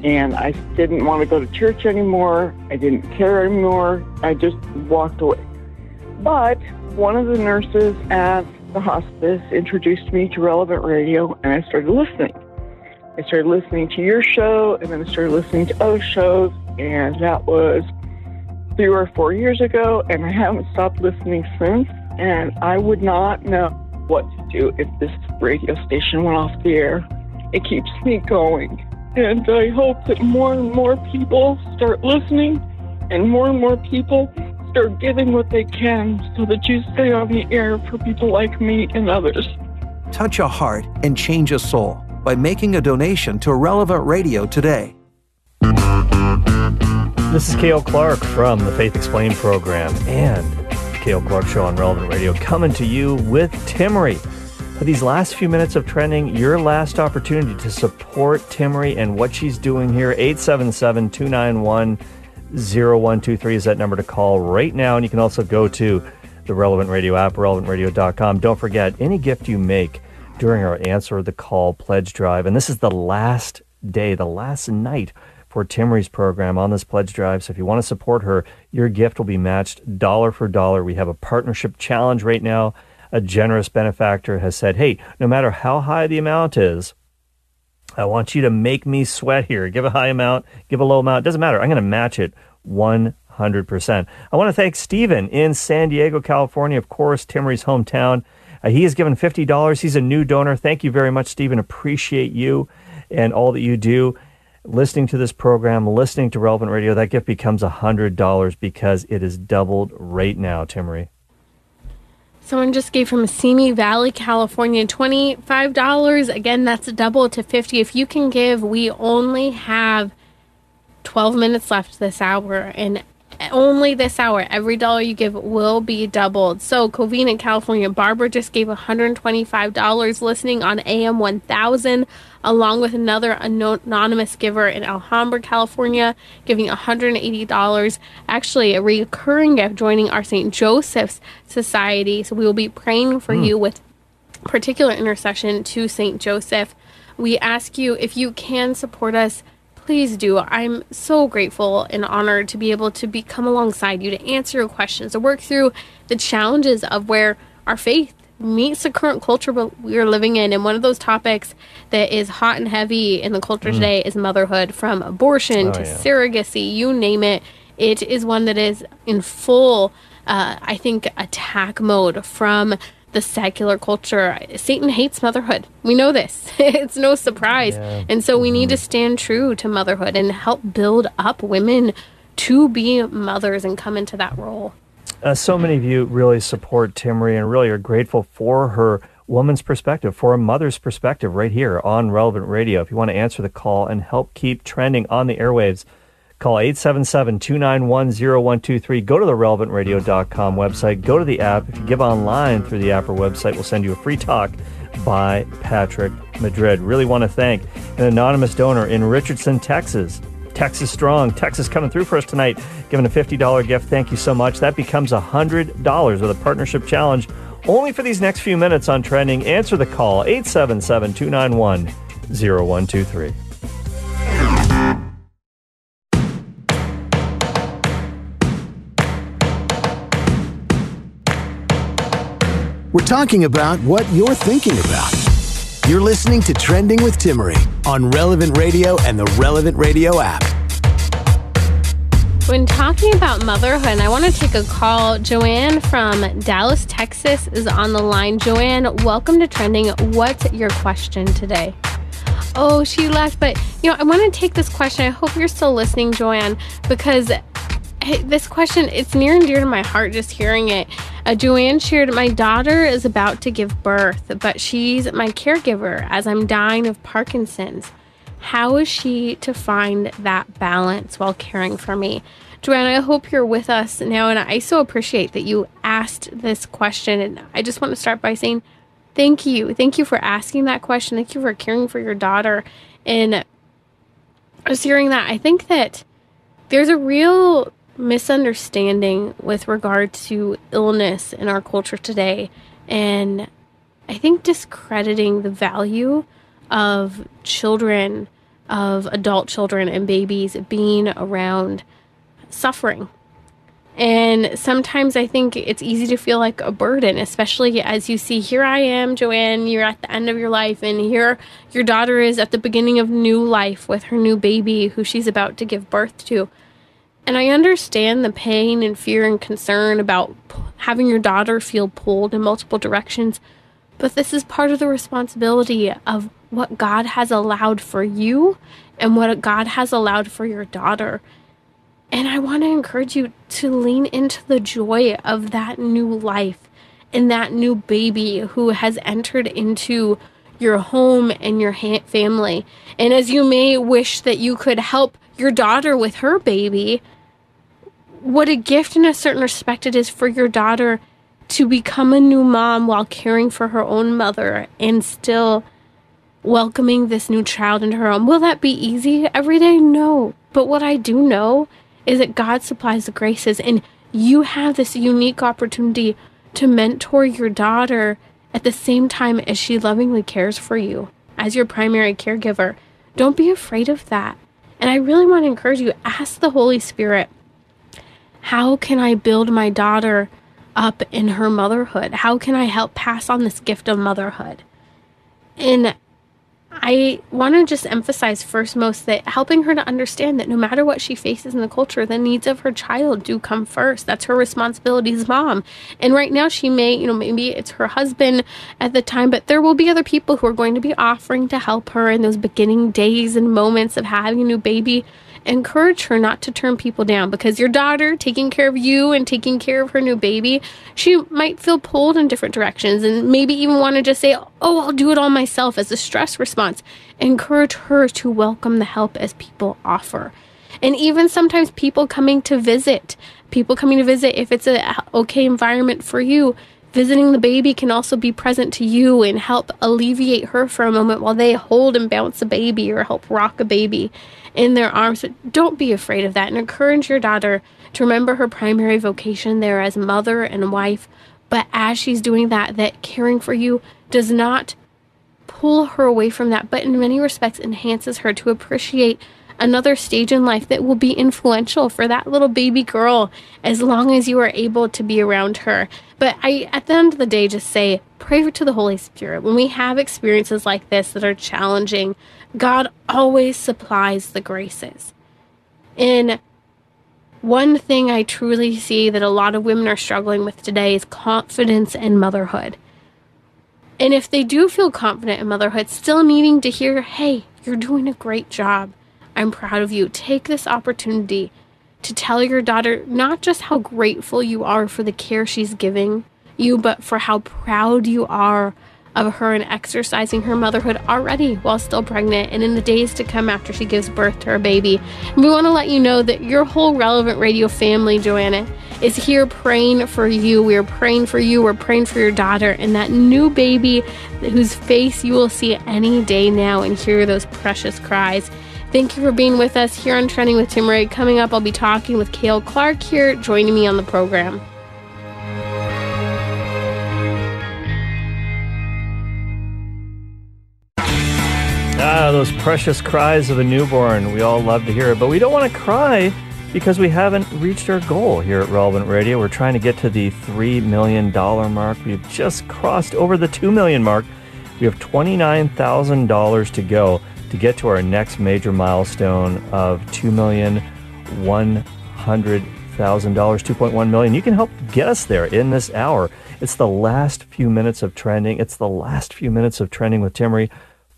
And I didn't want to go to church anymore. I didn't care anymore. I just walked away. But one of the nurses at the hospice introduced me to Relevant Radio, and I started listening. I started listening to your show, and then I started listening to other shows, and that was three or four years ago, and I haven't stopped listening since. And I would not know what to do if this radio station went off the air. It keeps me going. And I hope that more and more people start listening and more and more people start giving what they can so that you stay on the air for people like me and others. Touch a heart and change a soul by making a donation to Relevant Radio today. This is Cale Clark from the Faith Explained program and the Cale Clark Show on Relevant Radio coming to you with Timmerie. For these last few minutes of trending, your last opportunity to support Timmerie and what she's doing here, 877 291 0123 is that number to call right now. And you can also go to the Relevant Radio app, relevantradio.com. Don't forget, any gift you make during our Answer the Call pledge drive, and this is the last day, the last night for Timmerie's program on this pledge drive. So if you want to support her, your gift will be matched dollar for dollar. We have a partnership challenge right now. A generous benefactor has said, hey, no matter how high the amount is, I want you to make me sweat here. Give a high amount, give a low amount. Doesn't matter. I'm going to match it 100%. I want to thank Stephen in San Diego, California, of course, Timmerie's hometown. Uh, he has given $50. He's a new donor. Thank you very much, Stephen. Appreciate you and all that you do. Listening to this program, listening to Relevant Radio, that gift becomes $100 because it is doubled right now, Timmerie. Someone just gave from Simi Valley, California, $25. Again, that's a double to 50 If you can give, we only have 12 minutes left this hour. And only this hour, every dollar you give will be doubled. So, Covina, California, Barbara just gave $125 listening on AM 1000, along with another anonymous giver in Alhambra, California, giving $180. Actually, a recurring gift joining our St. Joseph's Society. So, we will be praying for mm. you with particular intercession to St. Joseph. We ask you if you can support us please do. I'm so grateful and honored to be able to be come alongside you to answer your questions, to work through the challenges of where our faith meets the current culture we're living in. And one of those topics that is hot and heavy in the culture mm. today is motherhood, from abortion oh, to yeah. surrogacy, you name it. It is one that is in full, uh, I think, attack mode from the secular culture. Satan hates motherhood. We know this. it's no surprise. Yeah. And so we mm-hmm. need to stand true to motherhood and help build up women to be mothers and come into that role. Uh, so many of you really support Timmerie and really are grateful for her woman's perspective, for a mother's perspective right here on Relevant Radio. If you want to answer the call and help keep trending on the airwaves, Call 877 291 0123. Go to the relevantradio.com website. Go to the app. If you give online through the app or website, we'll send you a free talk by Patrick Madrid. Really want to thank an anonymous donor in Richardson, Texas. Texas Strong. Texas coming through for us tonight, giving a $50 gift. Thank you so much. That becomes $100 with a partnership challenge only for these next few minutes on trending. Answer the call 877 291 0123. We're talking about what you're thinking about. You're listening to Trending with Timmerie on Relevant Radio and the Relevant Radio app. When talking about motherhood, I want to take a call. Joanne from Dallas, Texas is on the line. Joanne, welcome to Trending. What's your question today? Oh, she left, but you know, I want to take this question. I hope you're still listening, Joanne, because this question it's near and dear to my heart just hearing it. Uh, Joanne shared, My daughter is about to give birth, but she's my caregiver as I'm dying of Parkinson's. How is she to find that balance while caring for me? Joanne, I hope you're with us now, and I so appreciate that you asked this question. And I just want to start by saying thank you. Thank you for asking that question. Thank you for caring for your daughter. And just hearing that, I think that there's a real misunderstanding with regard to illness in our culture today. And I think discrediting the value of children, of adult children and babies being around suffering. And sometimes I think it's easy to feel like a burden, especially as you see, here I am, Joanne, you're at the end of your life, and here your daughter is at the beginning of new life with her new baby who she's about to give birth to. And I understand the pain and fear and concern about having your daughter feel pulled in multiple directions, but this is part of the responsibility of what God has allowed for you and what God has allowed for your daughter. And I want to encourage you to lean into the joy of that new life and that new baby who has entered into your home and your ha- family. And as you may wish that you could help your daughter with her baby, what a gift in a certain respect it is for your daughter to become a new mom while caring for her own mother and still welcoming this new child into her home. Will that be easy every day? No. But what I do know is that God supplies the graces, and you have this unique opportunity to mentor your daughter at the same time as she lovingly cares for you as your primary caregiver. Don't be afraid of that. And I really want to encourage you ask the Holy Spirit, how can I build my daughter up in her motherhood? How can I help pass on this gift of motherhood? And I want to just emphasize first most that helping her to understand that no matter what she faces in the culture, the needs of her child do come first. That's her responsibility as mom. And right now, she may, you know, maybe it's her husband at the time, but there will be other people who are going to be offering to help her in those beginning days and moments of having a new baby encourage her not to turn people down because your daughter taking care of you and taking care of her new baby, she might feel pulled in different directions and maybe even want to just say, Oh, I'll do it all myself as a stress response. Encourage her to welcome the help as people offer. And even sometimes people coming to visit, people coming to visit, if it's a okay environment for you, visiting the baby can also be present to you and help alleviate her for a moment while they hold and bounce a baby or help rock a baby in their arms. But don't be afraid of that and encourage your daughter to remember her primary vocation there as mother and wife. But as she's doing that, that caring for you does not pull her away from that, but in many respects enhances her to appreciate another stage in life that will be influential for that little baby girl as long as you are able to be around her. But I, at the end of the day, just say, pray to the Holy Spirit. When we have experiences like this that are challenging, God always supplies the graces. And one thing I truly see that a lot of women are struggling with today is confidence in motherhood. And if they do feel confident in motherhood, still needing to hear, hey, you're doing a great job. I'm proud of you. Take this opportunity to tell your daughter not just how grateful you are for the care she's giving you, but for how proud you are of her and exercising her motherhood already while still pregnant and in the days to come after she gives birth to her baby. And we want to let you know that your whole relevant radio family, Joanna, is here praying for you. We are praying for you. We're praying for your daughter and that new baby whose face you will see any day now and hear those precious cries. Thank you for being with us here on Trending with Timmerie. Coming up, I'll be talking with Cale Clark here, joining me on the program. Ah, those precious cries of a newborn. We all love to hear it, but we don't want to cry because we haven't reached our goal here at Relevant Radio. We're trying to get to the $3 million mark. We've just crossed over the 2 million mark. We have $29,000 to go to get to our next major milestone of $2,100,000. $200,000, 2.1 million. You can help get us there in this hour. It's the last few minutes of trending. It's the last few minutes of trending with Timmerie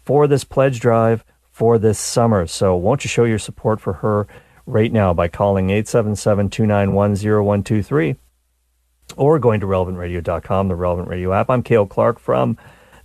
for this pledge drive for this summer. So won't you show your support for her right now by calling 877-291-0123 or going to relevantradio.com, the Relevant Radio app. I'm Cale Clark from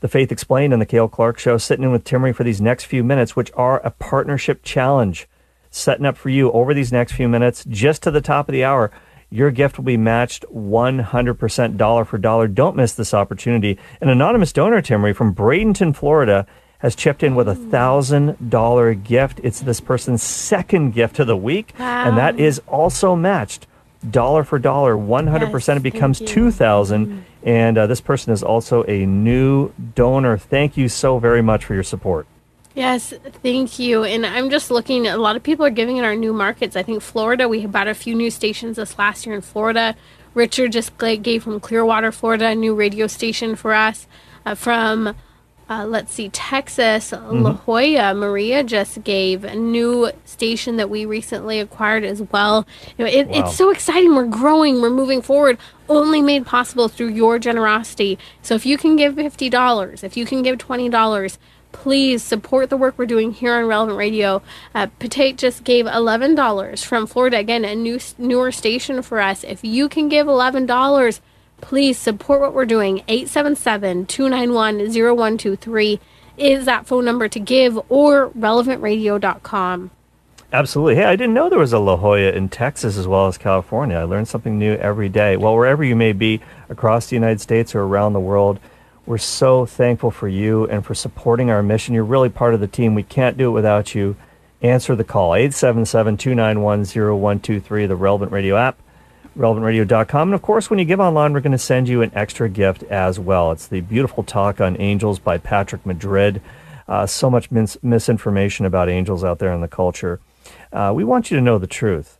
The Faith Explained and The Cale Clark Show, sitting in with Timmerie for these next few minutes, which are a partnership challenge setting up for you over these next few minutes, just to the top of the hour. Your gift will be matched 100% dollar for dollar. Don't miss this opportunity. An anonymous donor, Timmerie, from Bradenton, Florida, has chipped in with a hmm. thousand dollar gift. It's this person's second gift of the week, Wow. and that is also matched dollar for dollar. One hundred percent. It becomes two thousand, and uh, this person is also a new donor. Thank you so very much for your support. Yes, thank you. And I'm just looking, a lot of people are giving in our new markets. I think Florida, we bought a few new stations this last year in Florida. Richard just gave from Clearwater, Florida, a new radio station for us. Uh, from, uh, let's see, Texas, La Jolla, Maria just gave a new station that we recently acquired as well. You know, it, Wow. It's so exciting. We're growing, we're moving forward, only made possible through your generosity. So if you can give $50, if you can give $20, please support the work we're doing here on Relevant Radio. Uh, Patate just gave eleven dollars from Florida. Again, a new newer station for us. If you can give eleven dollars, please support what we're doing. 877-291-0123 is that phone number to give or relevantradio.com. Absolutely. Hey, I didn't know there was a La Jolla in Texas as well as California. I learn something new every day. Well, wherever you may be across the United States or around the world, we're so thankful for you and for supporting our mission. You're really part of the team. We can't do it without you. Answer the call 877 291 0123, the Relevant Radio app, relevantradio.com. And of course, when you give online, we're going to send you an extra gift as well. It's the beautiful talk on angels by Patrick Madrid. Uh, so much mis- misinformation about angels out there in the culture. Uh, we want you to know the truth.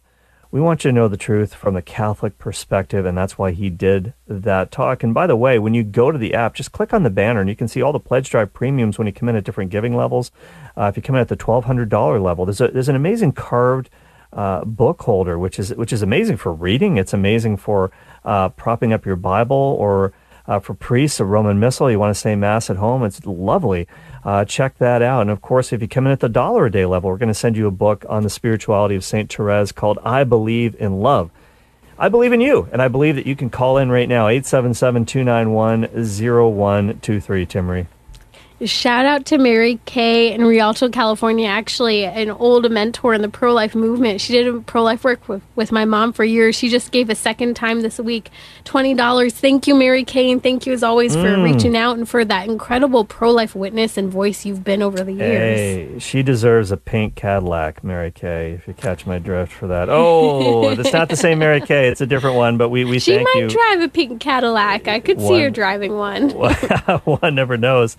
We want you to know the truth from the Catholic perspective, and that's why he did that talk. And by the way, when you go to the app, just click on the banner and you can see all the Pledge Drive premiums when you come in at different giving levels. Uh, if you come in at the $1,200 level, there's, a, there's an amazing carved uh, book holder, which is, which is amazing for reading. It's amazing for uh, propping up your Bible or uh, for priests, a Roman Missal. You want to say Mass at home. It's lovely. Uh, check that out. And of course, if you come in at the dollar a day level, we're going to send you a book on the spirituality of St. Therese called I Believe in Love. I believe in you, and I believe that you can call in right now, 877 291 0123, Timmerie. Shout out to Mary Kay in Rialto, California. Actually, an old mentor in the pro life movement. She did pro life work with, with my mom for years. She just gave a second time this week $20. Thank you, Mary Kay, and thank you as always for Mm. reaching out and for that incredible pro life witness and voice you've been over the years. Hey, she deserves a pink Cadillac, Mary Kay, if you catch my drift for that. Oh, it's not the same Mary Kay. It's a different one, but we, we she thank might you. drive a pink Cadillac. I could see her driving one. One never knows.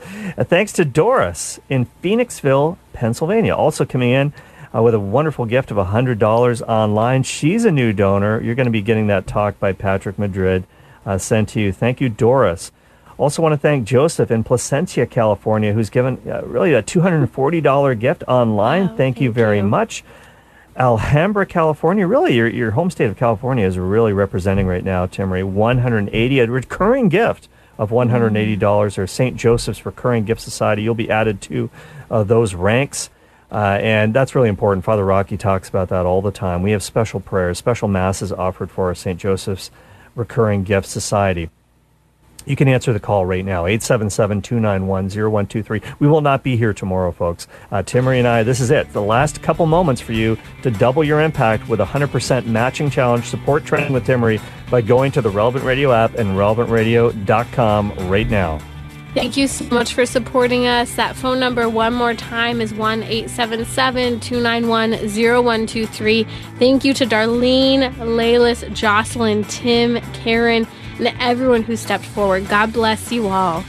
Thanks to Doris in Phoenixville, Pennsylvania, also coming in uh, with a wonderful gift of $100 online. She's a new donor. You're going to be getting that talk by Patrick Madrid uh, sent to you. Thank you, Doris. Also, want to thank Joseph in Placentia, California, who's given uh, really a $240 gift online. thank, you very much. Alhambra, California. Really, your, your home state of California is really representing right now, Timmerie. 180, a recurring gift of $180 or St. Joseph's Recurring Gift Society. You'll be added to uh, those ranks. Uh, and that's really important. Father Rocky talks about that all the time. We have special prayers, special masses offered for our St. Joseph's Recurring Gift Society. You can answer the call right now, 877 291 0123. We will not be here tomorrow, folks. Uh, and I, this is it. The last couple moments for you to double your impact with a 100% matching challenge. Support Trending with Timmerie by going to the Relevant Radio app and relevantradio.com right now. Thank you so much for supporting us. That phone number, one more time, is 1 877 291 0123. Thank you to Darlene, Laylis, Jocelyn, Tim, Karen, and everyone who stepped forward. God bless you all.